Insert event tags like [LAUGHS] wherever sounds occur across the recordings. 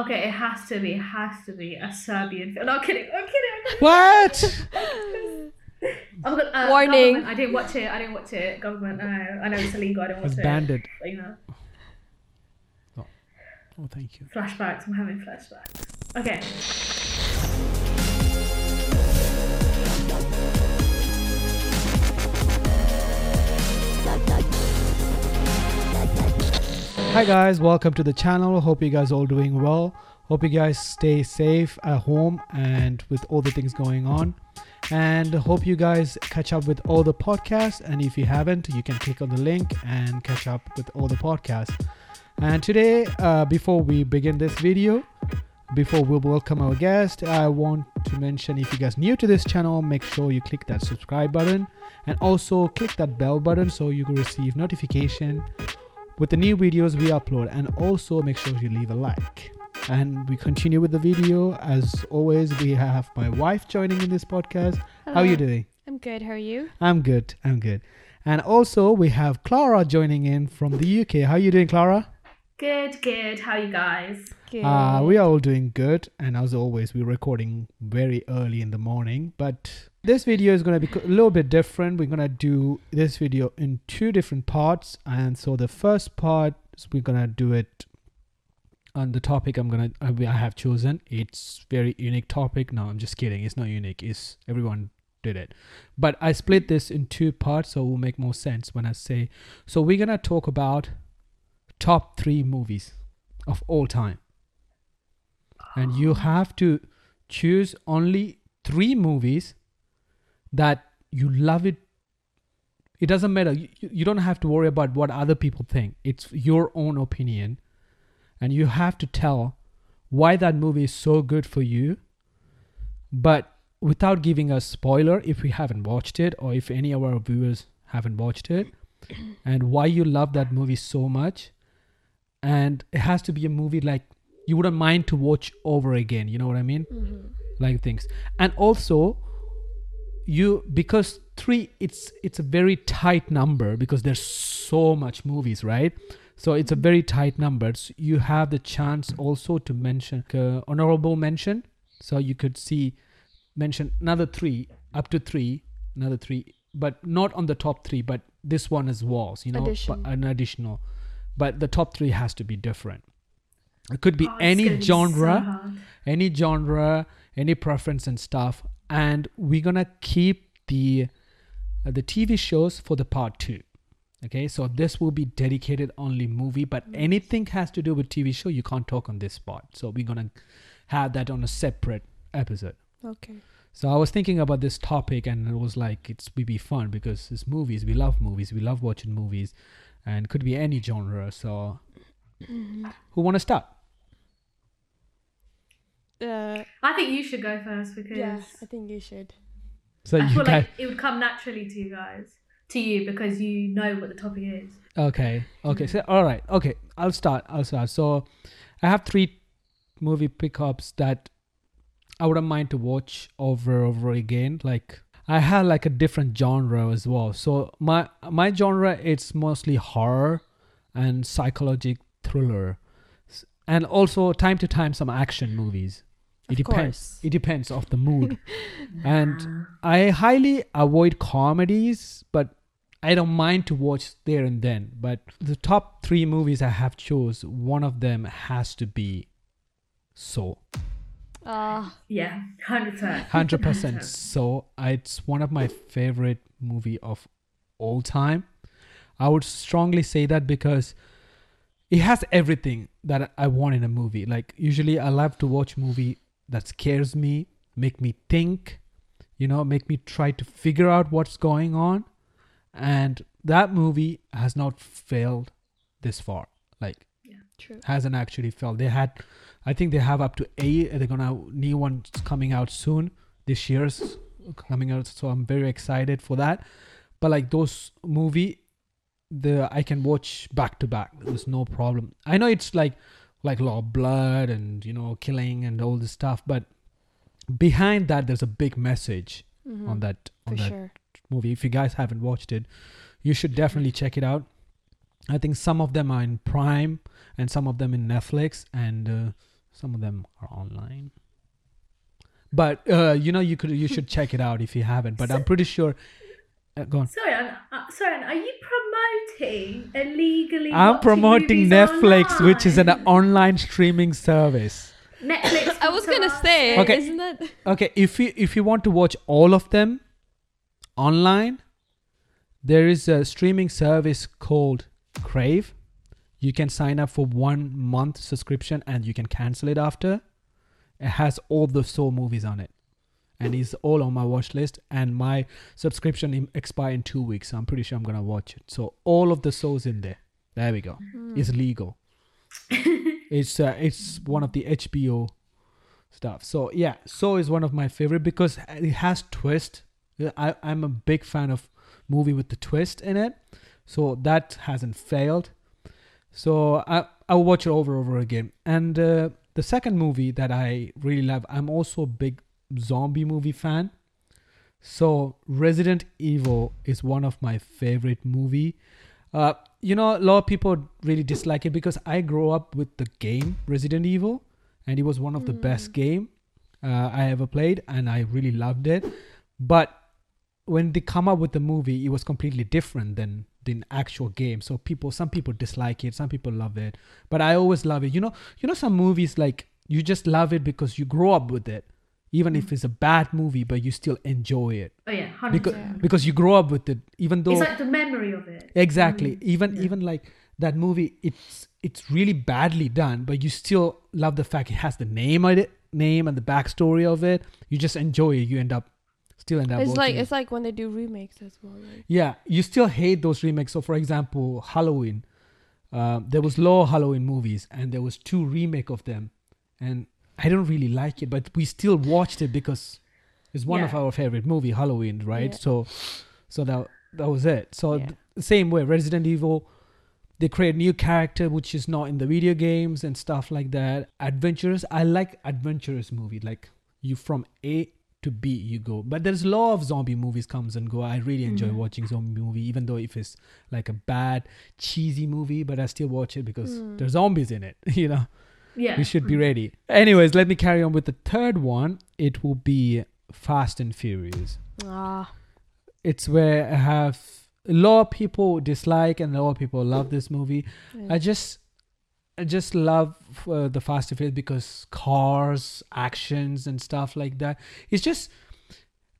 Okay, it has to be. It has to be a Serbian film. No, I'm kidding. I'm kidding. I'm kidding. What? I'm gonna, uh, Warning. government, I didn't watch it. I didn't watch it. Government. I know. I know it's illegal. I didn't watch It's it. banded. But, you know, Oh, thank you. flashbacks. I'm having flashbacks. Okay. Hi guys, welcome to the channel. Hope you guys all doing well. Hope you guys stay safe at home and with all the things going on. And hope you guys catch up with all the podcasts. And if you haven't, you can click on the link and catch up with all the podcasts. And today, uh, before we begin this video, before we welcome our guest, I want to mention if you guys new to this channel, make sure you click that subscribe button and also click that bell button so you can receive notification with the new videos we upload and also make sure you leave a like and we continue with the video as always we have my wife joining in this podcast how are you doing I'm good. How are you? i'm good i'm good and also we have clara joining in from the uk how are you doing clara Good. Good. How are you guys? Good. uh, we are all doing good and as always we're recording very early in the morning but this video is going to be a little bit different. We're going to do this video in two different parts. And so the first part we're going to do it on the topic i'm gonna uh, i have chosen. It's very unique topic. No i'm just kidding. It's not unique. It's everyone did it. But i split this in two parts so it will make more sense when i say so we're gonna talk about top three movies of all time. And you have to choose only three movies that you love it. It doesn't matter. You, you don't have to worry about what other people think. It's your own opinion. And you have to tell why that movie is so good for you. But without giving a spoiler if we haven't watched it or if any of our viewers haven't watched it [CLEARS THROAT] and why you love that movie so much. And it has to be a movie like you wouldn't mind to watch over again. You know what i mean? Mhm. like things. And also you because three it's it's a very tight number because there's so much movies right? So it's a very tight number. So you have the chance also to mention uh, honorable mention. So you could see mention another three up to three another three but not on the top three but this one as well you know Addition. an additional. But the top three has to be different. It could be Oh, any be so genre any genre any preference and stuff and we're gonna keep the uh, the tv shows for the part two. Okay so this will be dedicated only movie but anything has to do with tv show you can't talk on this part. So we're gonna have that on a separate episode. Okay. so i was thinking about this topic and it was like it's would be fun because it's movies we love movies we love watching movies and could be any genre so who want to start Uh, I think you should go first because yeah, I think you should. so I you feel guys like it would come naturally to you guys, to you because you know what the topic is. Okay. Okay. So all right. Okay. I'll start. I'll start. So I have three movie pickups that I wouldn't mind to watch over and over again. Like I had like a different genre as well. So my my genre it's mostly horror and psychological thriller, S- and also time to time some action movies. It Of depends. course. It depends of the mood. [LAUGHS] and I highly avoid comedies, but I don't mind to watch there and then. But the top three movies I have chose, one of them has to be Saw. Ah, Yeah, hundred percent. Hundred percent [LAUGHS] Saw. It's one of my favorite movie of all time. I would strongly say that because it has everything that I want in a movie. Like usually I love to watch movie that scares me, make me think, you know, make me try to figure out what's going on. And that movie has not failed this far. Like true. hasn't actually failed. They had, I think they have up to eight. They're gonna new ones coming out soon. This year's coming out, so I'm very excited for that. But like those movie, the I can watch back to back. There's no problem. I know it's like like a lot of blood and you know killing and all this stuff, but behind that there's a big message Mhm. on that on For that sure. movie. If you guys haven't watched it, you should definitely check it out. I think some of them are in Prime and some of them in Netflix, and uh, some of them are online. But uh, you know, you could you should [LAUGHS] check it out if you haven't. But I'm pretty sure. Uh, go on. Sorry, Anne, uh, sorry, Anne, are you promoting illegally? I'm promoting movies Netflix, which is an online? online streaming service. Netflix. [LAUGHS] I was gonna say. Okay. isn't that? Okay, if you if you want to watch all of them online, there is a streaming service called Crave. You can sign up for one month subscription and you can cancel it after. It has all the Saw movies on it, and it's all on my watch list. And my subscription expire in two weeks. So I'm pretty sure I'm gonna watch it. So all of the Saws in there. There we go. Hmm. It's legal. [LAUGHS] it's uh, it's one of the HBO stuff. So yeah, so is one of my favorite because it has twist. I I'm a big fan of movie with the twist in it, so that hasn't failed. So I I'll watch it over and over again. And uh, the second movie that I really love, I'm also a big zombie movie fan. So Resident Evil is one of my favorite movie. Uh, you know, a lot of people really dislike it because I grew up with the game Resident Evil, and it was one of the best game uh, I ever played, and I really loved it. But when they come up with the movie, it was completely different than the actual game. So people, some people dislike it, some people love it, but I always love it. You know, you know, some movies like you just love it because you grow up with it, even if it's a bad movie, but you still enjoy it Oh yeah, hundred because percent. because you grow up with it, even though It's like the memory of it. exactly Mm, even yeah. even like that movie it's it's really badly done but you still love the fact it has the name of it name and the backstory of it you just enjoy it you end up still end up It's like it. it's like when they do remakes as well. Like, yeah you still hate those remakes so for example halloween um, there was low halloween movies and there was two remake of them and i don't really like it but we still watched it because it's one of our favorite movie halloween right Yeah. so so that that was it so Yeah. th- same way resident evil they create new character which is not in the video games and stuff like that adventurous i like adventurous movie like you from a to b you go but there's a lot of zombie movies comes and go i really enjoy Mhm. watching zombie movie even though if it's like a bad cheesy movie but i still watch it because Mm. there's zombies in it [LAUGHS] you know Yeah. we should be ready anyways let me carry on with the third one it will be fast and furious ah, it's where i have a lot of people dislike and a lot of people love this movie yeah. I just I just love uh, the Fast and Furious because cars, actions, and stuff like that. It's just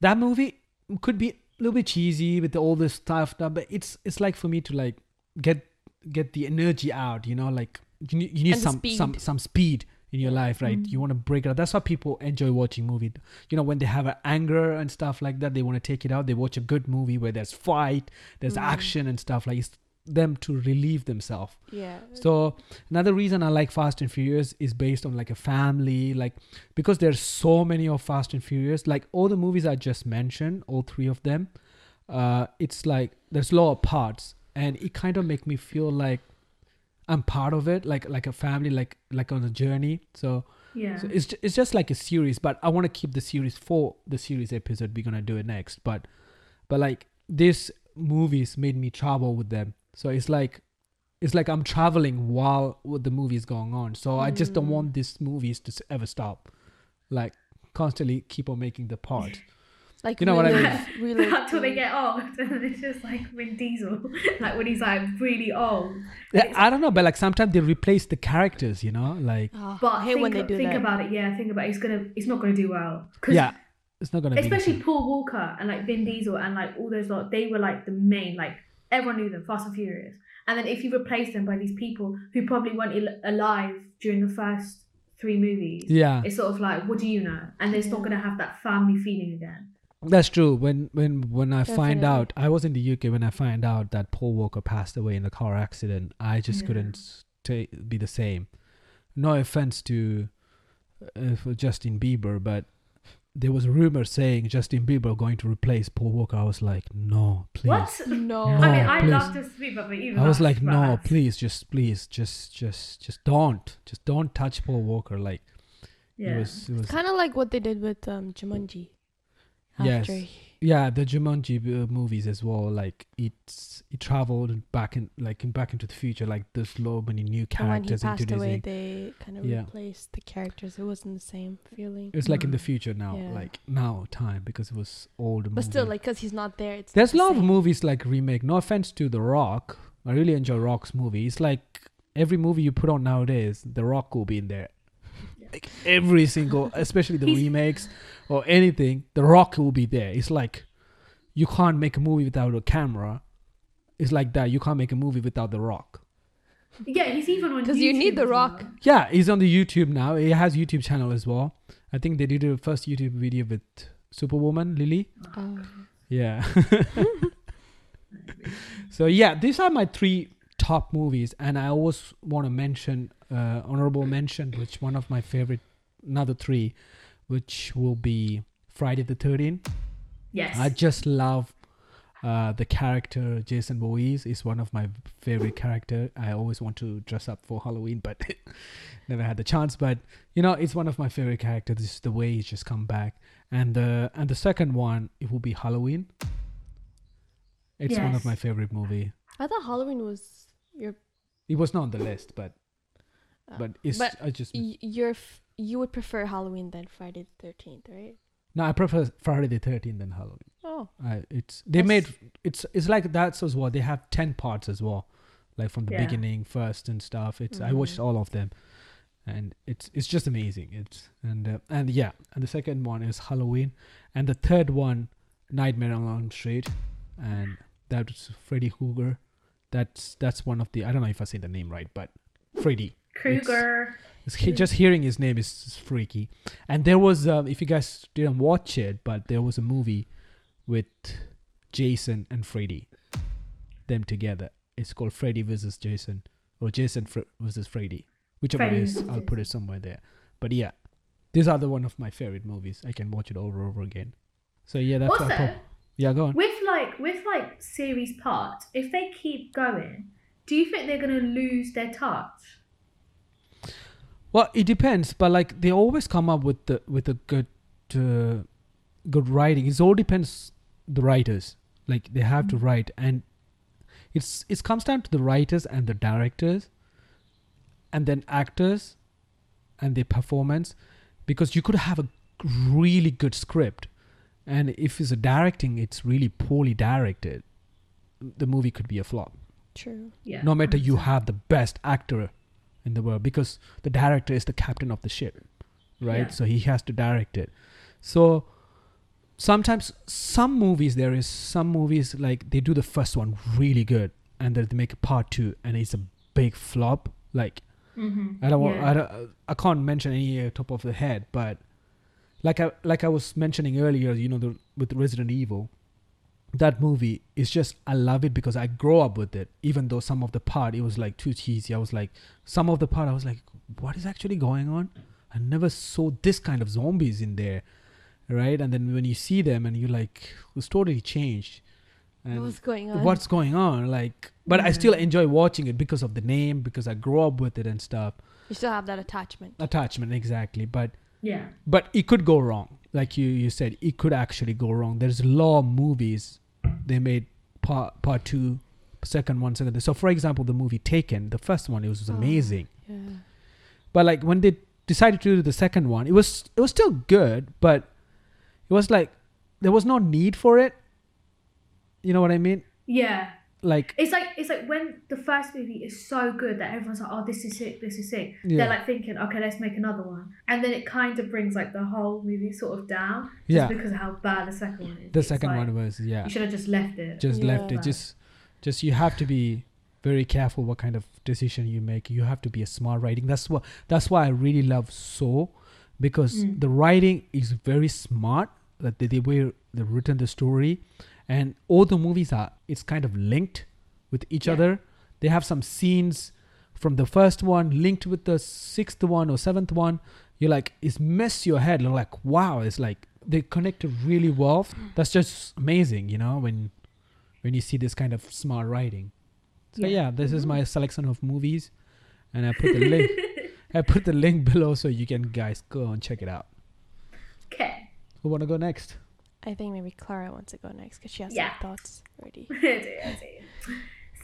that movie could be a little bit cheesy with all this stuff, but it's it's like for me to like get get the energy out. You know, like you need, you need And the some some speed. some speed in your life, right? Mm. You want to break it out. That's why people enjoy watching movie. You know, when they have an anger and stuff like that, they want to take it out. They watch a good movie where there's fight, there's Mm. action and stuff like. It's them to relieve themselves. yeah. So another reason I like Fast and Furious is based on like a family, like because there's so many of Fast and Furious. Like all the movies I just mentioned, all three of them, uh, it's like there's a lot of parts, and it kind of make me feel like I'm part of it, like like a family, like like on a journey. So, yeah. so it's it's just like a series, but I want to keep the series for the series episode. We're gonna do it next, but but like these movies made me travel with them. So it's like it's like I'm traveling while with the movie's going on. So I just don't Mm. want these movies to ever stop. Like constantly keep on making the part. Like You know what I mean? relive- relive Until they get old, [LAUGHS] and it's just like Vin Diesel, [LAUGHS] like when he's like really old. Yeah, I don't know, but like sometimes they replace the characters, you know, like Ah, But I hate think, when they do think that. about it. Yeah, think about it. It's gonna. It's not gonna do well. 'Cause yeah, it's not gonna especially be. Paul Walker and like Vin Diesel and like all those lot, they were like the main, like everyone knew them, Fast and Furious. And then if you replace them by these people who probably weren't al- alive during the first three movies. Yeah, it's sort of like, what do you know? And it's not Yeah. gonna have that family feeling again. That's true. When when when I find out, I was in the UK when I find out that Paul Walker passed away in a car accident. I just Yeah. couldn't stay, be the same. No offense to uh, for Justin Bieber, but there was a rumor saying Justin Bieber going to replace Paul Walker. I was like, no, please. What? No. I mean, No, I please. love Justin Bieber, but even I was like, no, bad. please, just please, just just just don't, just don't touch Paul Walker. Like Yeah. it was, it was. Kind of like what they did with um Jumanji. Yes. He- Yeah, the Jumanji uh, movies as well. Like it's it traveled back in like in back into the future. Like there's so many new and when he passed away, they kind of Yeah. replaced the characters. It wasn't the same feeling. It's like in the Mm. future now, Yeah. like now time because it was old. But still, like, cause he's not there. It's there's a lot the of movies like remake. No offense to The Rock, I really enjoy Rock's movie. It's like every movie you put on nowadays, The Rock will be in there. Like every single, especially the remakes or anything, The Rock will be there. It's like you can't make a movie without a camera. It's like that. You can't make a movie without The Rock. Yeah, he's even on 'Cause you need The Rock. well. Yeah, he's on the YouTube now. He has YouTube channel as well. I think they did the first YouTube video with Superwoman Lilly. Oh. Yeah. [LAUGHS] so yeah, these are my three top movies, and I always want to mention uh, honorable mention, which one of my favorite, another three, which will be Friday the Thirteenth. Yes. I just love uh, the character Jason Voorhees is one of my favorite character. I always want to dress up for Halloween, but [LAUGHS] never had the chance. But you know, it's one of my favorite characters. This is the way he's just come back. And the and the second one, it will be Halloween. It's one of my favorite movie. I thought Halloween was your. It was not on the list, but uh, but it's but I just y- your f- you would prefer Halloween than Friday the Thirteenth, right? no, I prefer Friday the Thirteenth than Halloween. Oh, I, it's they That's- made it's it's like that's as well. They have ten parts as well, like from the Yeah. beginning first and stuff. It's I watched Mhm. all of them, and it's it's just amazing. It's and uh, and yeah, and the second one is Halloween, and the third one, Nightmare on Elm Street, and that's Freddy Krueger. That's that's one of the I don't know if I say the name right, but Freddy. Krueger. It's he, just hearing his name is freaky. And there was, um, if you guys didn't watch it, but there was a movie with Jason and Freddy, them together. It's called Freddy versus Jason, or Jason Fr- versus Freddy, whichever Freddy it is. I'll put it somewhere there. But yeah, these are the one of my favorite movies. I can watch it over and over again. So yeah, that's also, what I thought. Yeah, go on. with like with like series parts, if they keep going, do you think they're gonna lose their touch? Well, it depends, but like they always come up with the with a good uh, good writing. It all depends the writers. Like they have to Mhm. write, and it's it comes down to the writers and the directors, and then actors, and their performance, because you could have a really good script, and if it's a directing, it's really poorly directed. The movie could be a flop true. Yeah. no matter you have the best actor in the world because the director is the captain of the ship right Yeah. so he has to direct it so sometimes some movies there is some movies like they do the first one really good and then they make a part two and it's a big flop like Mhm. I don't want. Yeah. I don't. I can't mention any uh, top of the head, but like I like I was mentioning earlier, you know, the with Resident Evil, that movie is just I love it because I grow up with it. Even though some of the part it was like too cheesy, I was like some of the part I was like, what is actually going on? I never saw this kind of zombies in there, right? And then when you see them and you're like, it's totally changed. And What's going on? what's going on like but i still enjoy watching it because of the name because i grew up with it and stuff You still have that attachment. attachment exactly but Yeah. but it could go wrong like you you said it could actually go wrong there's a lot of movies they made part part two second one second so for example the movie taken the first one it was Oh. amazing Yeah. but like when they decided to do the second one it was it was still good but it was like there was no need for it you know what i mean Yeah. Like It's like it's like when the first movie is so good that everyone's like, oh, this is sick, this is sick. Yeah. They're like thinking, okay, let's make another one, and then it kind of brings like the whole movie sort of down, just Yeah. because of how bad the second one is. the It's second like, one was yeah You should have just left it. just left it just just you have to be very careful what kind of decision you make you have to be a smart writing that's what that's why i really love so because Mm. the writing is very smart like the, the way they've written the story and all the movies are it's kind of linked with each Yeah. other. They have some scenes from the first one linked with the sixth one or seventh one. You're like it's mess your head. You're like wow it's like they connected really well. Mm. That's just amazing you know when when you see this kind of smart writing. So yeah, this is mm-hmm. my selection of movies and i put the link. [LAUGHS] I put the link below so you can guys go and check it out. Okay. who want to go next I think maybe Clara wants to go next because she has Yeah. some thoughts already. [LAUGHS] I do, I do.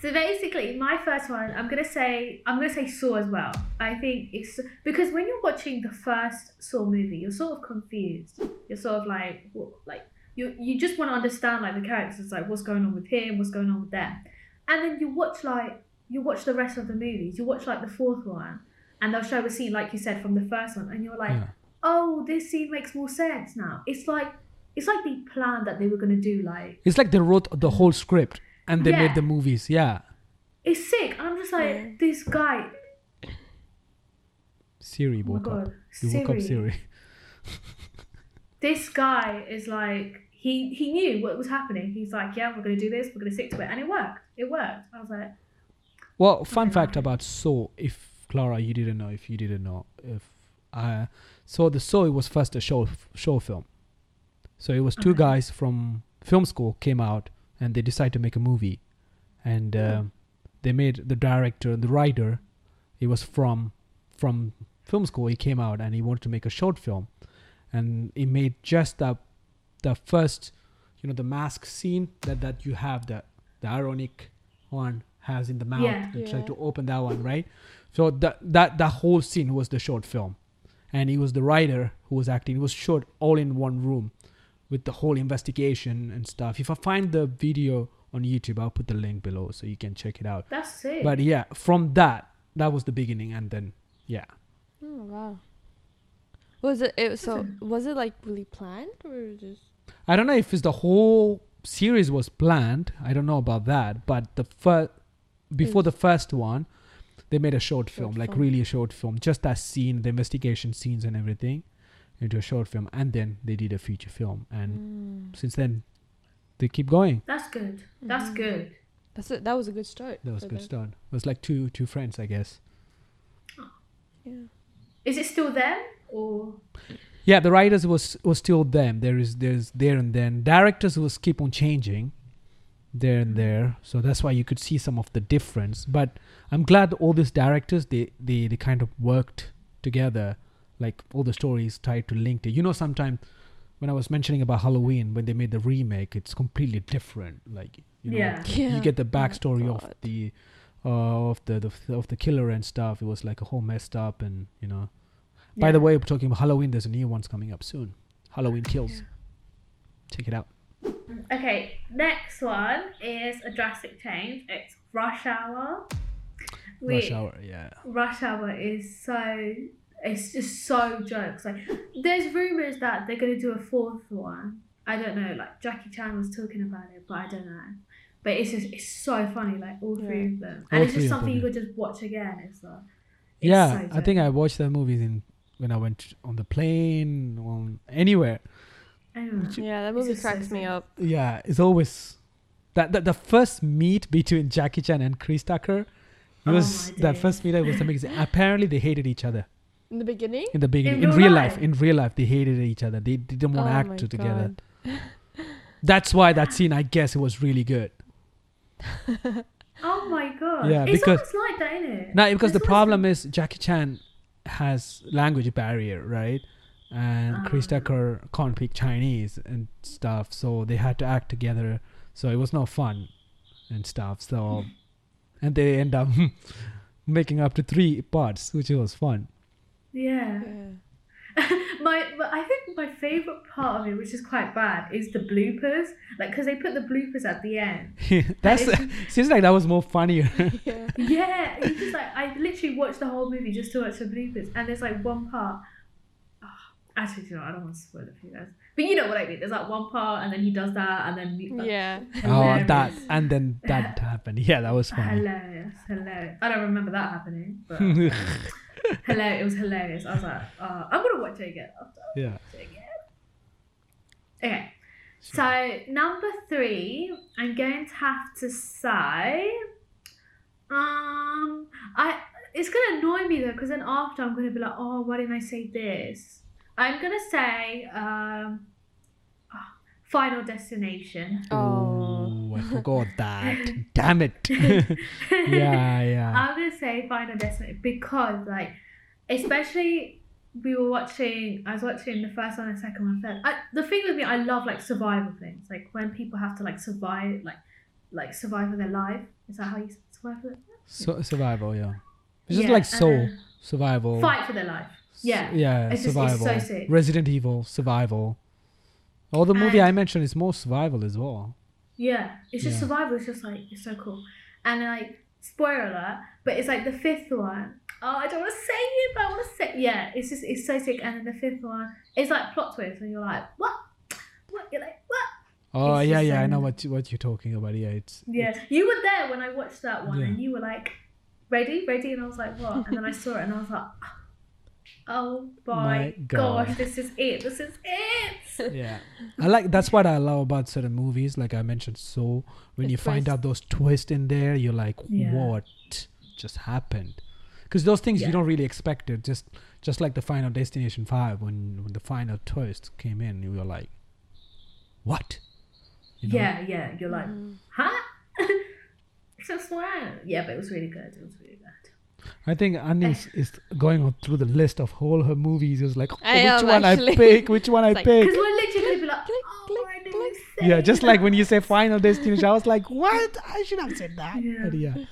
So basically, my first one, I'm gonna say, I'm gonna say Saw as well. I think it's because when you're watching the first Saw movie, you're sort of confused. You're sort of like, what, like you you just want to understand like the characters, like what's going on with him, what's going on with them, and then you watch like you watch the rest of the movies. You watch like the fourth one, and they'll show a scene like you said from the first one, and you're like, Yeah. oh, this scene makes more sense now. It's like it's like they planned that they were gonna do like It's like they wrote the whole script and they Yeah. made the movies. Yeah. it's sick. I'm just like Yeah. this guy. Siri Oh my woke up. god, You woke up Siri. Siri. [LAUGHS] This guy is like he he knew what was happening. He's like, yeah, we're gonna do this. We're gonna stick to it, and it worked. It worked. I was like, Well, fun Okay. fact about Saw, if Clara, you didn't know, if you didn't know, if uh, so the Saw it was first a show show film. So it was two Okay. guys from film school came out and they decided to make a movie, and Hmm. um they made the director, the writer, he was from from film school. He came out and he wanted to make a short film, and he made just the the first, you know, the mask scene that that you have the the ironic one has in the mouth. Yeah. Try Yeah. to open that one, right? So that that that whole scene was the short film, and he was the writer who was acting. It was shot all in one room, with the whole investigation and stuff. If I find the video on YouTube, I'll put the link below so you can check it out. that's sick. But yeah, from that, that was the beginning, and then yeah, Oh wow. Was it, it so was it like really planned or just I don't know if it's the whole series was planned. I don't know about that, but the first before the first one, they made a short, Short film, like film. really a short film, just that scene, the investigation scenes and everything, into a short film, and then they did a feature film, and Mm. since then, they keep going. that's good. That's Mhm. good. That's it. That was a good start. That was a good them. start. It was like two two friends, I guess. Yeah. Is it still them or? Yeah, the writers was was still them. There is there's there and then directors was keep on changing, there and there. So that's why you could see some of the difference. But I'm glad all these directors they they they kind of worked together, like all the stories tried to link to. You know, sometimes when I was mentioning about Halloween when they made the remake, it's completely different. Like you know, Yeah. Yeah. you get the Oh backstory of the uh, of the, the of the killer and stuff. It was like a whole messed up and you know. By the way, we're talking about Halloween. There's a new one's coming up soon. Halloween Kills. Check it out. Okay, next one is a drastic change. It's Rush Hour. Rush Hour. Yeah. Rush Hour is so it's just so jokes. Like there's rumors that they're gonna do a fourth one. I don't know. Like Jackie Chan was talking about it, but I don't know. But it's just it's so funny. Like all three of them, and All it's just something you could just watch again. It's like it's yeah. so I think I watched that movies in when I went on the plane, on anywhere. Yeah, that movie just so cracks me up. Yeah, it's always that, that the first meet between Jackie Chan and Chris Tucker. It Oh was that first meet It was amazing. [LAUGHS] Apparently, they hated each other In the beginning? in the beginning. In In, real real life? life, in real life, they hated each other. They didn't want to Oh act together. [LAUGHS] That's why that scene, I guess, it was really good. [LAUGHS] oh my god, Yeah, it's because- always like that, isn't it? No, because the It's always problem like- is Jackie Chan has language barrier, right? And Chris Ah. Tucker can't speak Chinese and stuff, so they had to act together. So it was no fun and stuff. So, [LAUGHS] and they end up making up to three parts, which was fun. Yeah. Yeah. [LAUGHS] my, but I think my favorite part of it, which is quite bad, is the bloopers. Like, because they put the bloopers at the end. [LAUGHS] That's it's- [LAUGHS] seems like that was more funnier. yeah. Yeah, it's just like I literally watched the whole movie just to watch the bloopers, and there's like one part. Oh, [SIGHS] actually, you know, I don't want to spoil it for you guys, but you know what I mean. There's like one part, and then he does that, and then like, Yeah. oh, that and then that happened. Yeah, that was funny. hilarious, hilarious. I don't remember that happening, but hilarious. It was hilarious. I was like, uh, I'm gonna watch it again after. yeah. Okay. So number three, I'm going to have to say, um, I it's gonna annoy me though because then after I'm gonna be like, oh, why didn't I say this? I'm gonna say, um, ah, Final Destination. Oh. I forgot that. Damn it. [LAUGHS] yeah, yeah. I'm gonna say Final Destination because like, especially we were watching. I was watching the first one, and the second one, third. I, the thing with me, I love like survival things, like when people have to like survive, like like survive for their life. Is that how you survive? So, survival, yeah. It's just Yeah, like Saw, survival. Fight for their life. Yeah. Yeah, It's just- it's survival. so sick. Resident Evil, survival. All the movie And- I mentioned is more survival as well. Yeah, it's just Yeah. survival. It's just like it's so cool, and like spoiler alert, but it's like the fifth one. Oh, I don't want to say it, but I want to say yeah. It's just it's so sick, and then the fifth one, it's like plot twist, and you're like what, what? You're like what? Oh It's yeah, yeah, I know what you, what you're talking about. Yeah, it's Yeah, you were there when I watched that one, Yeah. and you were like, ready, ready, and I was like, what? And then I saw it, and I was like, oh my, My God. gosh, this is it, this is it. [LAUGHS] yeah. [LAUGHS] I like that's what I love about certain movies. Like I mentioned, so when The you find out those twists in there, you're like, Yeah. what just happened? Because those things Yeah. you don't really expect it. Just just like the Final Destination Five, when when the final twist came in, you were like, what? You know? Yeah, yeah, you're like, Mhm. huh? so [LAUGHS] just wow. Yeah, but it was really good. It was really good. I think Annie is, is going on through the list of all her movies. It was like, oh, I which one actually. I pick, which one I like- pick. Because we're literally be like, Click, oh, click, I didn't click. say Yeah, just like when you say Final [LAUGHS] Destination, I was like, what? I should have said that. Yeah. But yeah. Uh,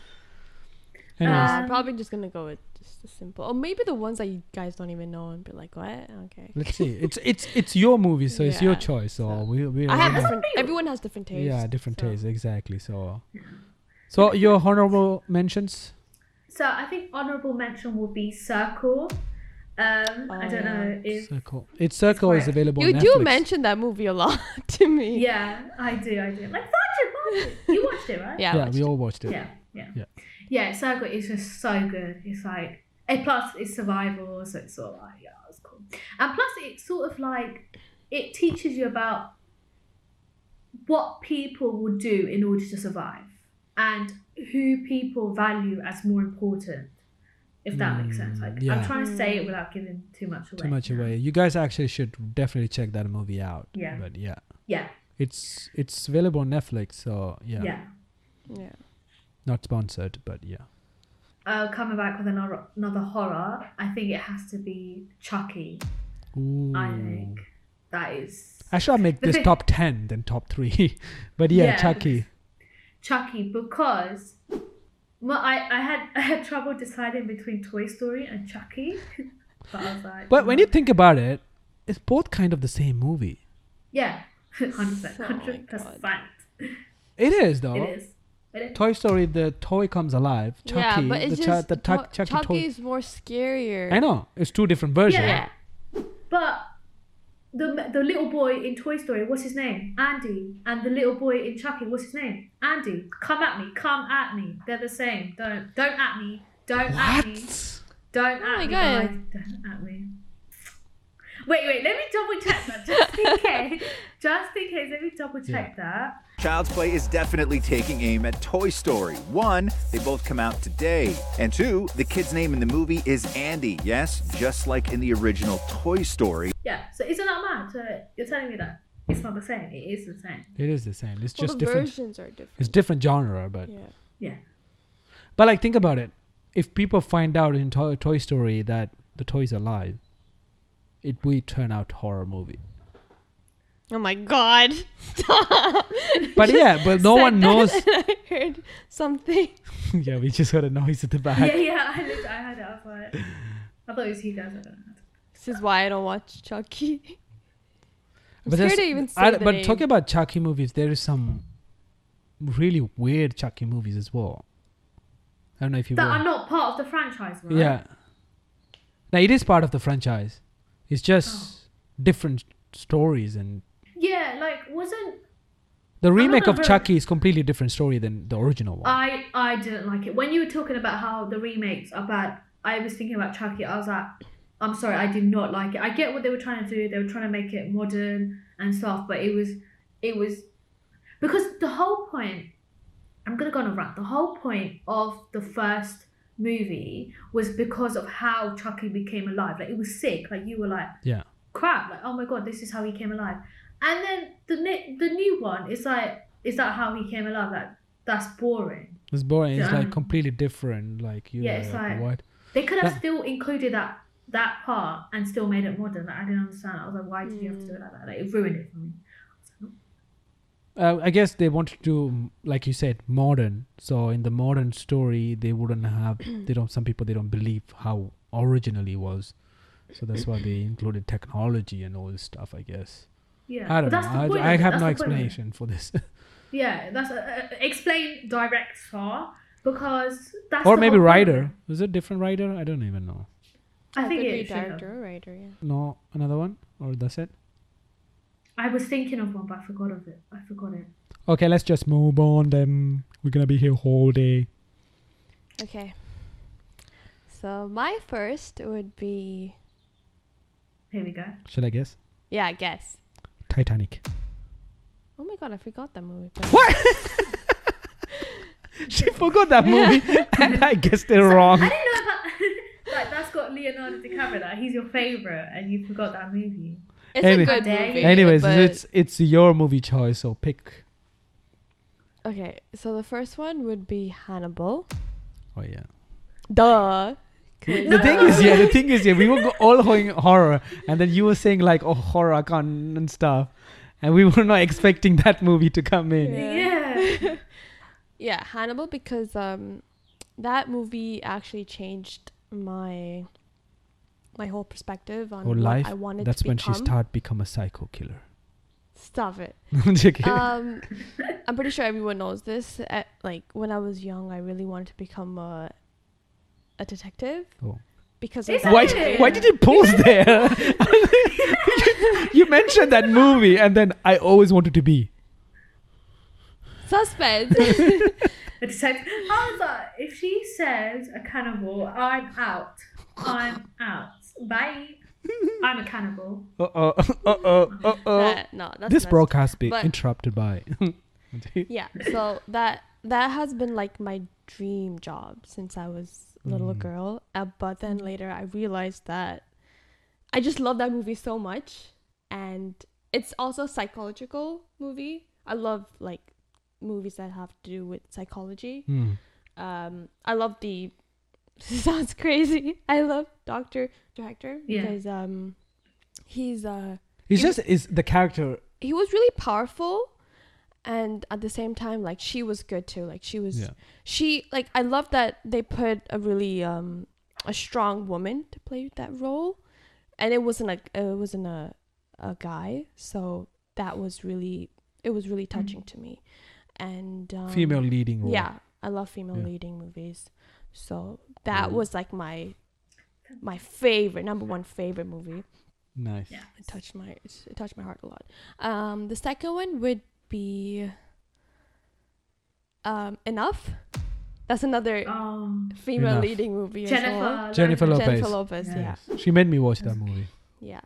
Anyways, I'm Um, probably just gonna go with just the simple, or maybe the ones that you guys don't even know and be like, what? Okay. let's see. It's it's it's your movie, so it's your choice. So, so- we we I have know- different. Everyone has different tastes. yeah different so- tastes exactly. So so your honorable mentions. So I think honourable mention will be Circle. Um, I Oh, don't know if Circle. It's Circle is available. You on do mention that movie a lot [LAUGHS] to me. yeah, I do, I do. Like Sergeant Martin, you watched it, right? Yeah. Yeah, we all watched it. yeah, yeah, Yeah. yeah. Circle is just so good. It's like, and plus it's survival, so it's sort of like yeah, it's cool. And plus it's sort of like it teaches you about what people will do in order to survive and who people value as more important. If that makes sense. Like Mm, yeah. I'm trying to say it without giving too much away. Too much away. You guys actually should definitely check that movie out. Yeah. But yeah, Yeah, it's it's available on Netflix. So yeah, yeah. Yeah. not sponsored, but yeah. Uh, coming back with another another horror, I think it has to be Chucky. Ooh. I think that is I should make this [LAUGHS] top ten than top three. [LAUGHS] but yeah, Yeah. Chucky. Chucky because well, I, I had [LAUGHS] I had trouble deciding between Toy Story and Chucky, [LAUGHS] but I was like, But when you hmm. think about it, it's both kind of the same movie. yeah, [LAUGHS] hundred percent, Oh hundred percent, It is though. it is. It is. Toy Story, the toy comes alive. Chucky, yeah, but it's the, just the to- Chucky Chucky toy. is more scarier. I know it's two different versions. Yeah. But the the little boy in Toy Story, what's his name? Andy. And the little boy in Chucky, what's his name? Andy. Come at me. Come at me. They're the same. Don't don't at me. Don't at me. Don't Oh at my me. God. guys. Don't at me. Wait, wait. Let me double check that just in [LAUGHS] case. Just in case. Let me double check that. Child's Play is definitely taking aim at Toy Story. One, they both come out today. And two, the kid's name in the movie is Andy. Yes, just like in the original Toy Story. Yeah. So isn't that mad? So you're telling me that it's not the same. It is the same. It is the same. It's well, just the different. versions are different. It's different genre, but Yeah. Yeah. but like think about it. If people find out in Toy, Toy Story that the toys are alive, it will turn out horror movie. Oh my god. Stop. [LAUGHS] But yeah, but no one knows. [LAUGHS] I heard something. [LAUGHS] yeah, we just heard a noise at the back. Yeah, yeah. I, lit- I had it. I was I thought it was you guys. I don't know. This is why I don't watch Chucky. I'm But scared to even say I- the but name. talking about Chucky movies, there is some really weird Chucky movies as well. I don't know if you. That will. are not part of the franchise, right? Yeah. Now it is part of the franchise. It's just Oh. different stories and Yeah, like wasn't the remake of very- Chucky is completely different story than the original one. I I didn't like it. When you were talking about how the remakes are bad, I was thinking about Chucky. I was like, I'm sorry, I did not like it. I get what they were trying to do. They were trying to make it modern and stuff, but it was it was because the whole point. I'm gonna go on a rant. The whole point of the first movie was because of how Chucky became alive. Like it was sick. Like you were like, yeah. crap like oh my god this is how he came alive and then the ne- the new one is like is that how he came alive like that's boring It's boring. It's Yeah. like completely different. Like you Yeah, know, it's like, like- what? they could have That- still included that that part and still made it modern. Like, I didn't understand. I was like, why did you have to mm. do it like that? Like, it ruined it for me. Uh, I guess they wanted to like you said, modern. So in the modern story, they wouldn't have. [CLEARS THROAT] they don't. Some people they don't believe how originally was. So that's why they included technology and all this stuff. I guess. Yeah, I don't know. that's the point I, I have That's no the point explanation for this. [LAUGHS] Yeah, that's uh, uh, explain direct far because that's or maybe whole point of writer. it. Was it different writer? I don't even know. I That think could it be director or writer. Yeah. No, another one, or that's it. I was thinking of one, but I forgot of it. I forgot it. Okay, let's just move on. Then we're gonna be here whole day. Okay. So my first would be Here we go. Should I guess? yeah, I guess. Titanic. Oh my god, I forgot that movie. [LAUGHS] What? [LAUGHS] she forgot that movie, [LAUGHS] and I guessed it wrong. I didn't know that. like that's got Leonardo DiCaprio. Like, he's your favorite, and you forgot that movie. It's Any- a good Dare movie. Anyways, but- it's it's your movie choice, so pick. okay. So the first one would be Hannibal. Oh yeah. Duh. 'Cause, The thing is, yeah, the thing is, yeah, we were go- all going horror, and then you were saying like, oh, horror, I can't and stuff, and we were not expecting that movie to come in. Yeah. Yeah. [LAUGHS] yeah, Hannibal because um, that movie actually changed my my whole perspective on Whole what life. I wanted That's to when become. she started become a psycho killer. Stop it. [LAUGHS] Um, I'm pretty sure everyone knows this. At, like when I was young, I really wanted to become a a detective. Oh. Because of why, that why did you pause [LAUGHS] there? you mentioned that movie, and then I always wanted to be. suspense? [LAUGHS] The detective. I was like, if she says a cannibal, I'm out. I'm out. Bye. [LAUGHS] I'm a cannibal. Uh [LAUGHS] oh, uh oh, uh oh. That- no, that's This messed broadcast be but- interrupted by. [LAUGHS] yeah so that that has been like my dream job since i was a little Mm. girl uh, but then later i realized that i just love that movie so much and it's also a psychological movie i love like movies that have to do with psychology Hmm. um i love the [LAUGHS] sounds crazy i love dr Lecter Yeah. because um he's uh It's It- just is the character. he was really powerful and at the same time like she was good too like she was Yeah. she like i love that they put a really um a strong woman to play that role and it wasn't a it wasn't a a guy so that was really it was really touching to me and um, female leading role. yeah i love female Yeah. leading movies so that Cool. was like my my favorite number one favorite movie Nice. Yeah. it touched my it touched my heart a lot. Um, the second one would be um enough. That's another Oh, female Enough. leading movie Jennifer. well. Jennifer Lopez. Lopez. Jennifer Lopez, Yeah. yeah. She made me watch that movie. yeah,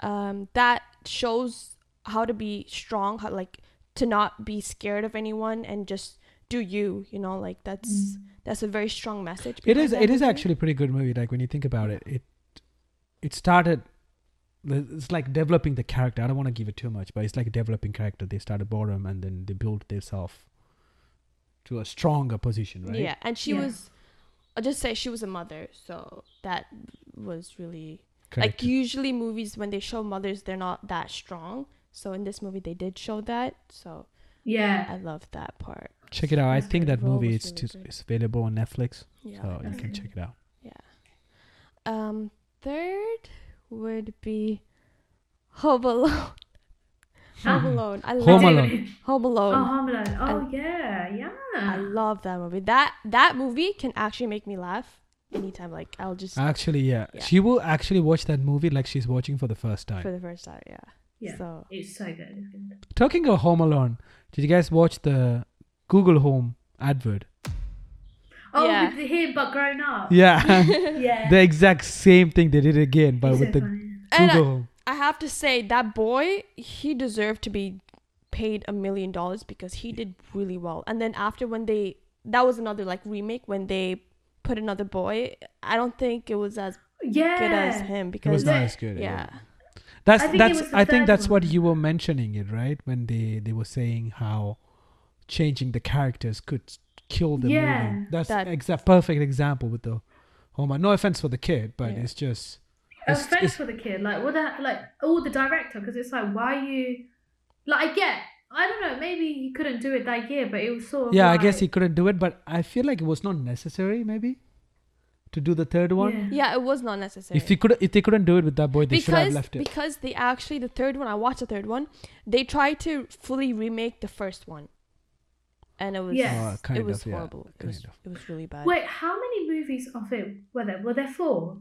Um, that shows how to be strong, how like to not be scared of anyone and just do you. You know, like that's Mm. that's a very strong message. It is. It is actually a pretty good movie. Like when you think about it, it it started. It's like developing the character. I don't want to give it too much, but it's like developing character. They start started bottom and then they built themselves to a stronger position, right? Yeah, and she Yeah. was. I'll just say she was a mother, so that was really Correct. like usually movies when they show mothers they're not that strong so in this movie they did show that so Yeah. i love that part check it out. I think that movie was is really is available on Netflix, yeah so you can check it out. Yeah. Um third would be home alone [LAUGHS] home Ah. alone i Home love Alone. home Oh, Home Alone. Oh, I- yeah, yeah. i love that movie that that movie can actually make me laugh anytime like i'll just Actually, yeah. Yeah. she will actually watch that movie like she's watching for the first time. for the first time yeah Yeah. so It's so good. Talking of Home Alone, did you guys watch the Google Home advert? Oh, Yeah. with the him but grown up. Yeah, [LAUGHS] Yeah. the exact same thing they did again, but It's with so the funny. and Google I, Home. I have to say that boy he deserved to be paid a million dollars because he did really well and then after when they that was another like remake when they put another boy i don't think it was as Yeah. good as him because It was not as good. yeah That's I think that's I think that's what you were mentioning it, right? When they they were saying how changing the characters could kill the Yeah. movie. That's That- exact perfect example with the Home. No offense for the kid, but Yeah. it's just It's- offense it's- for the kid. Like, what the like, oh, the director, because it's like, why you, like, I get, I don't know, maybe he couldn't do it that year, but it was sort of. yeah, I guess he couldn't do it, but I feel like it was not necessary, maybe, to do the third one. Yeah. Yeah, it was not necessary. If they could, if they couldn't do it with that boy, they should have because left it. because they actually the third one I watched the third one they tried to fully remake the first one and it was Yeah. Uh, kind it was of, yeah, horrible it was, of. it was really bad Wait, how many movies of it were there? Were there four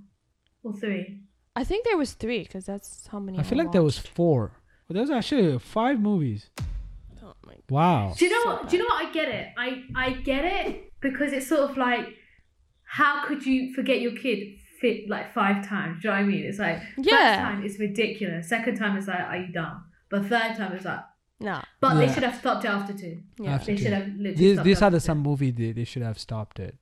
or three? I think there was three because that's how many I feel like there was four. But there was actually five movies. oh my god Wow. Do you know So what? Do you know what? I get it. I I get it because it's sort of like, how could you forget your kid fit like five times? Do you know what I mean? It's like first Yeah. time it's ridiculous. Second time it's like, are you dumb? But third time it's like, nah but they should have stopped it after two. yeah After They two. should have literally. These, stopped these are the two. some movie they, they should have stopped it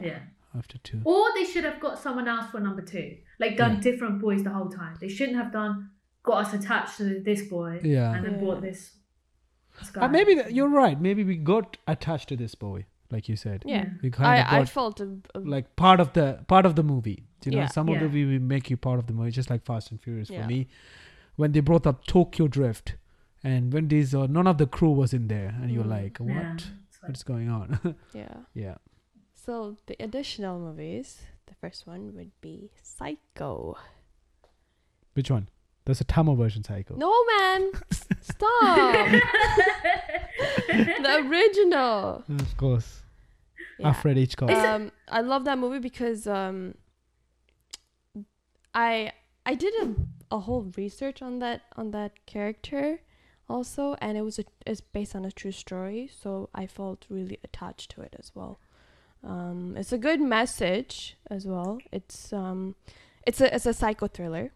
Yeah. after two. Or they should have got someone else for number two. Like done Yeah. different boys the whole time. They shouldn't have done got us attached to this boy Yeah. and then Yeah. brought this. this guy. Uh, maybe th- you're right. Maybe we got attached to this boy, like you said. yeah We kind of I, I got felt a, a, like part of the part of the movie. You know, Yeah. some of the movie will make you part of the movie, just like Fast and Furious Yeah. for me. When they brought up Tokyo Drift, and when these uh, none of the crew was in there, and you're Mm. like, what? Yeah. What's going on? [LAUGHS] yeah yeah. so the additional movies the first one would be Psycho Which one? there's a Tamil version, Psycho. no man [LAUGHS] stop [LAUGHS] the original Of course. yeah. Alfred Hitchcock. um i love that movie because um i i did a, a whole research on that on that character also and it was a, it's based on a true story so i felt really attached to it as well um it's a good message as well it's um it's a it's a psycho thriller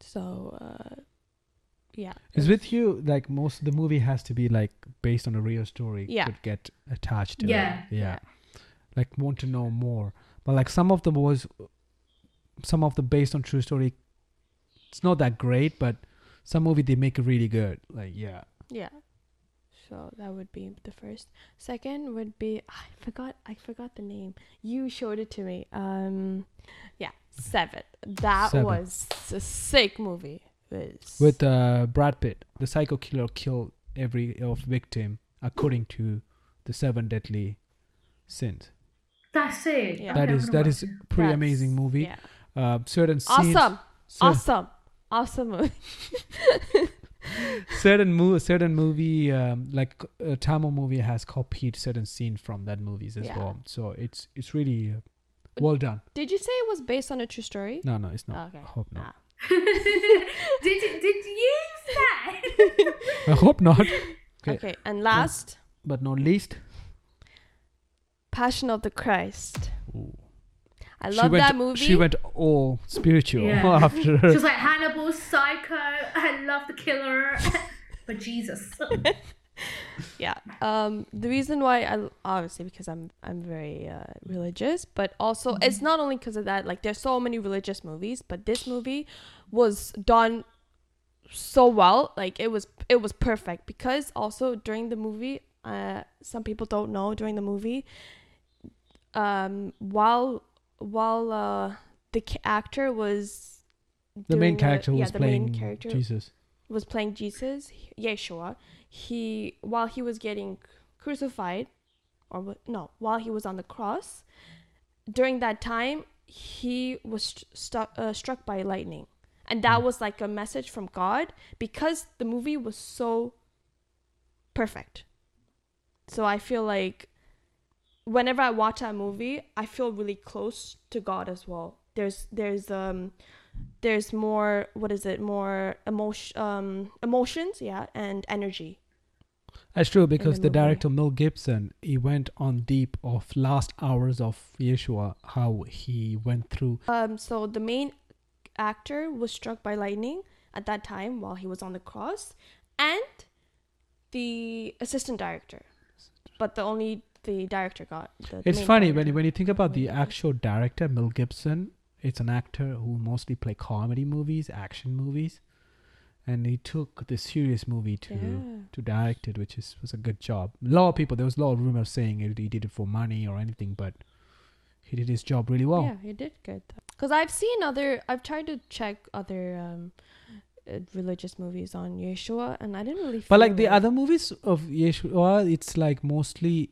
so uh yeah is with you, like most of the movie has to be like based on a real story. Yeah. To get attached to Yeah. it. Yeah. Like want to know more. But like some of them was some of the based on true story it's not that great, but some movie they make it really good. Like yeah. Yeah. So that would be the first. Second would be I forgot I forgot the name. You showed it to me. Um yeah, Seven. That Seven. was a sick movie. Was With uh Brad Pitt. The psycho killer killed every of victim according to the seven deadly sins. That's it. Yeah. That Okay, I'm that gonna is watch pretty That's- amazing movie. Yeah. Uh certain scenes Awesome. cer- Awesome. Awesome movie. [LAUGHS] certain mo- certain movie um, like a Tamil movie has copied certain scene from that movies as Yeah. well. So it's it's really uh, well done. Did you say it was based on a true story? No, no, it's not. Okay. I hope not. Ah. [LAUGHS] did you, did you say? [LAUGHS] I hope not. Okay. Okay. And last, But not least, Passion of the Christ. Ooh. I love went- that movie. She went all spiritual Yeah. [LAUGHS] after. She was like Hannibal, Psycho. I love the killer, [LAUGHS] but Jesus. [LAUGHS] yeah um the reason why i obviously because i'm i'm very uh, religious but also Mm-hmm. it's not only because of that like there's so many religious movies but this movie was done so well like it was it was perfect because also during the movie uh some people don't know during the movie um while while uh the actor was the main character yeah, was the playing main character Jesus. was playing Jesus, Yeshua, he while he was getting crucified, or no, while he was on the cross, during that time he was st- struck uh, struck by lightning, and that Mm. was like a message from God because the movie was so perfect. So I feel like whenever I watch that movie, I feel really close to God as well. There's there's um there's more what is it? More emotion um emotions yeah and energy. That's true because the the, director Mel Gibson he went on deep of last hours of Yeshua how he went through. Um so the main actor was struck by lightning at that time while he was on the cross and the assistant director. But the only the director got the, It's funny when you, when you think about the actual director Mel Gibson. It's an actor who mostly play comedy movies, action movies, and he took the serious movie to yeah. to direct it, which is was a good job. A lot of people there was a lot of rumors saying it, he did it for money or anything, but he did his job really well. yeah he did good Because I've seen other, I've tried to check other um, uh, religious movies on Yeshua, and I didn't really. But like the other movies of Yeshua, it's like mostly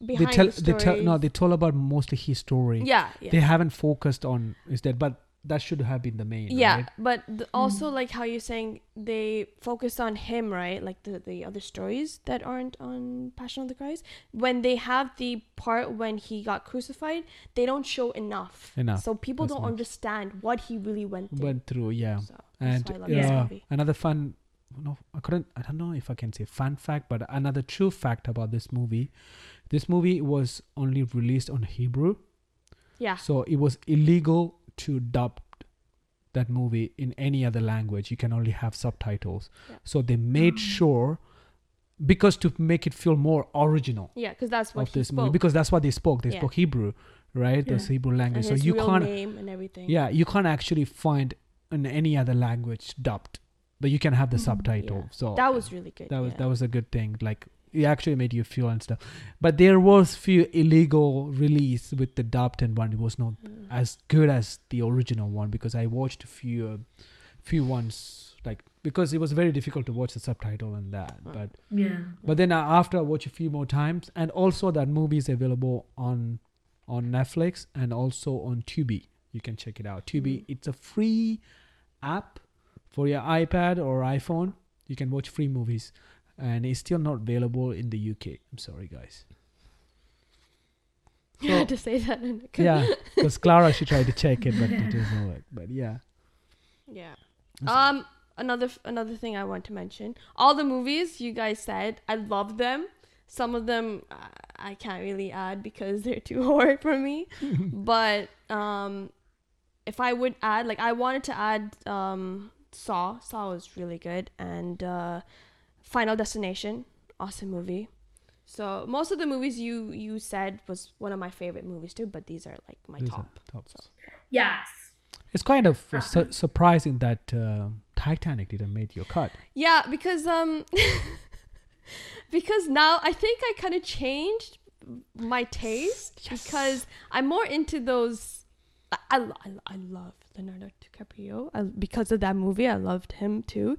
they tell the they tell no they told about mostly his story. Yeah, yeah. They haven't focused on is that, but that should have been the main. yeah, right? but th- mm. also like how you're saying they focus on him, right? Like the the other stories that aren't on Passion of the Christ. When they have the part when he got crucified, they don't show enough. Enough. So people That's don't enough. understand what he really went through. went through. Yeah, So and that's why I love Yeah. this movie. another fun. No, I couldn't. I don't know if I can say fun fact, but another true fact about this movie. This movie was only released on Hebrew, Yeah. so it was illegal to dub that movie in any other language. You can only have subtitles. Yeah. So they made sure, because to make it feel more original Yeah, because that's what of this spoke. movie, because that's what they spoke. They Yeah. spoke Hebrew, right? That's Yeah. Hebrew and language. So you can't. name and everything. Yeah, you can't actually find in any other language dubbed, but you can have the Mhm. subtitle. Yeah. So That was really good. that was that was a good thing. Like it actually made you feel and stuff. But there was few illegal release with the dubbed and one. It was not Mm. as good as the original one because I watched a few uh, few ones like because it was very difficult to watch the subtitle and that. But Yeah. but then uh, after I watch a few more times, and also that movie is available on on Netflix and also on Tubi. You can check it out. Tubi, Mm. it's a free app for your iPad or iPhone. You can watch free movies, and it's still not available in the UK. I'm sorry, guys. [LAUGHS] You had to say that. Yeah, [LAUGHS] because Clara she tried to check it, but it doesn't work. But yeah, Yeah. Um. Another f- another thing I want to mention. All the movies you guys said, I love them. Some of them uh, I can't really add because [LAUGHS] they're too hard for me. but um, if I would add, like I wanted to add um Saw. Saw was really good, and uh, Final Destination, awesome movie. So most of the movies you you said was one of my favorite movies too, but these are like my these top. tops. So. Yes. It's kind of uh, su- surprising that uh, Titanic didn't make your cut. Yeah, because um [LAUGHS] because now I think I kind of changed my taste because I'm more into those I, I, I, I love Leonardo DiCaprio I, because of that movie. I loved him too.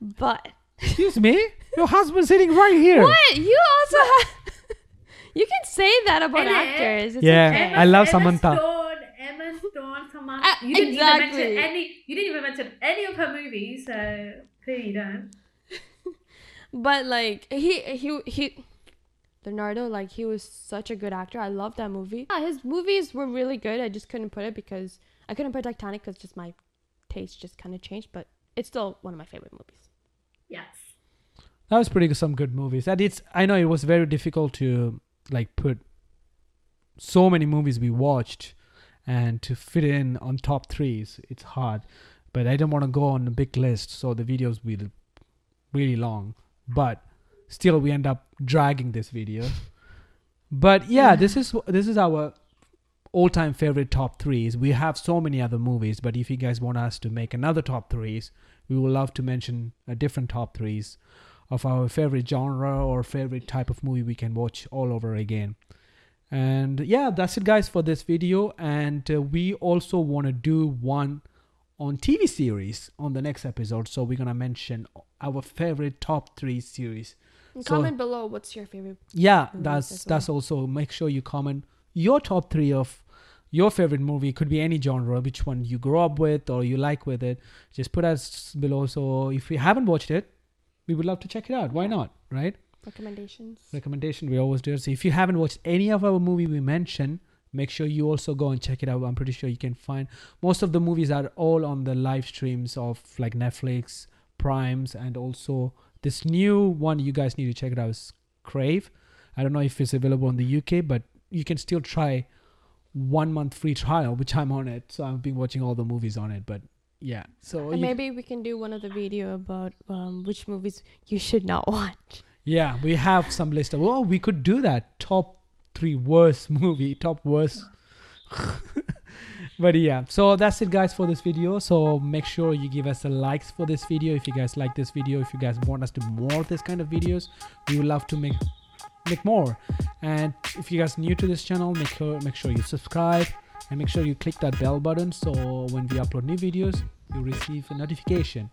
But Excuse me, your husband's sitting right here. what? You also have You can say that about Innit? actors. It's Yeah, okay. I love Emma Samantha. Stone, Emma Stone, Samantha. Uh, you didn't exactly. even mention any. You didn't even mention any of her movies, so clearly you don't. [LAUGHS] But like he he he Leonardo, like he was such a good actor. I love that movie. Yeah, his movies were really good. I just couldn't put it because I couldn't put Titanic because just my taste just kind of changed. But it's still one of my favorite movies. Yes. That was pretty good, some good movies. And it's I know it was very difficult to like put so many movies we watched and to fit in on top threes. It's hard. But I don't want to go on a big list, so the videos will be really long. But still we end up dragging this video. But yeah, this is this is our all time favorite top threes. We have so many other movies, but if you guys want us to make another top threes, we would love to mention a different top threes of our favorite genre or favorite type of movie we can watch all over again. And yeah, that's it, guys, for this video. And uh, we also want to do one on TV series on the next episode. So we're gonna mention our favorite top three series. And So- comment below what's your favorite. Yeah, that's that's also make sure you comment your top three of your favorite movie. Could be any genre, which one you grew up with or you like with it. Just put us below. So if you haven't watched it, we would love to check it out. Why not? Right? Recommendations. Recommendation we always do. So if you haven't watched any of our movie we mentioned, make sure you also go and check it out. I'm pretty sure you can find most of the movies are all on the live streams of like Netflix, Primes, and also this new one you guys need to check it out is Crave. I don't know if it's available in the UK, but you can still try one month free trial, which I'm on it. So I've been watching all the movies on it. But yeah, so And you- maybe we can do one of the video about um, which movies you should not [LAUGHS] watch. Yeah, we have some list of. Oh, we could do that. Top three worst [LAUGHS] movie, top worst. [LAUGHS] but yeah, so that's it, guys, for this video. So make sure you give us a likes for this video if you guys like this video. If you guys want us to more of this kind of videos, we would love to make make more. And if you guys new to this channel, make sure make sure you subscribe and make sure you click that bell button so when we upload new videos you receive a notification.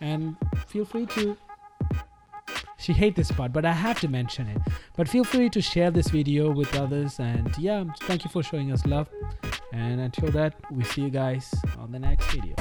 And feel free to she hate this part but i have to mention it. But feel free to share this video with others and yeah thank you for showing us love. And until that we see you guys on the next video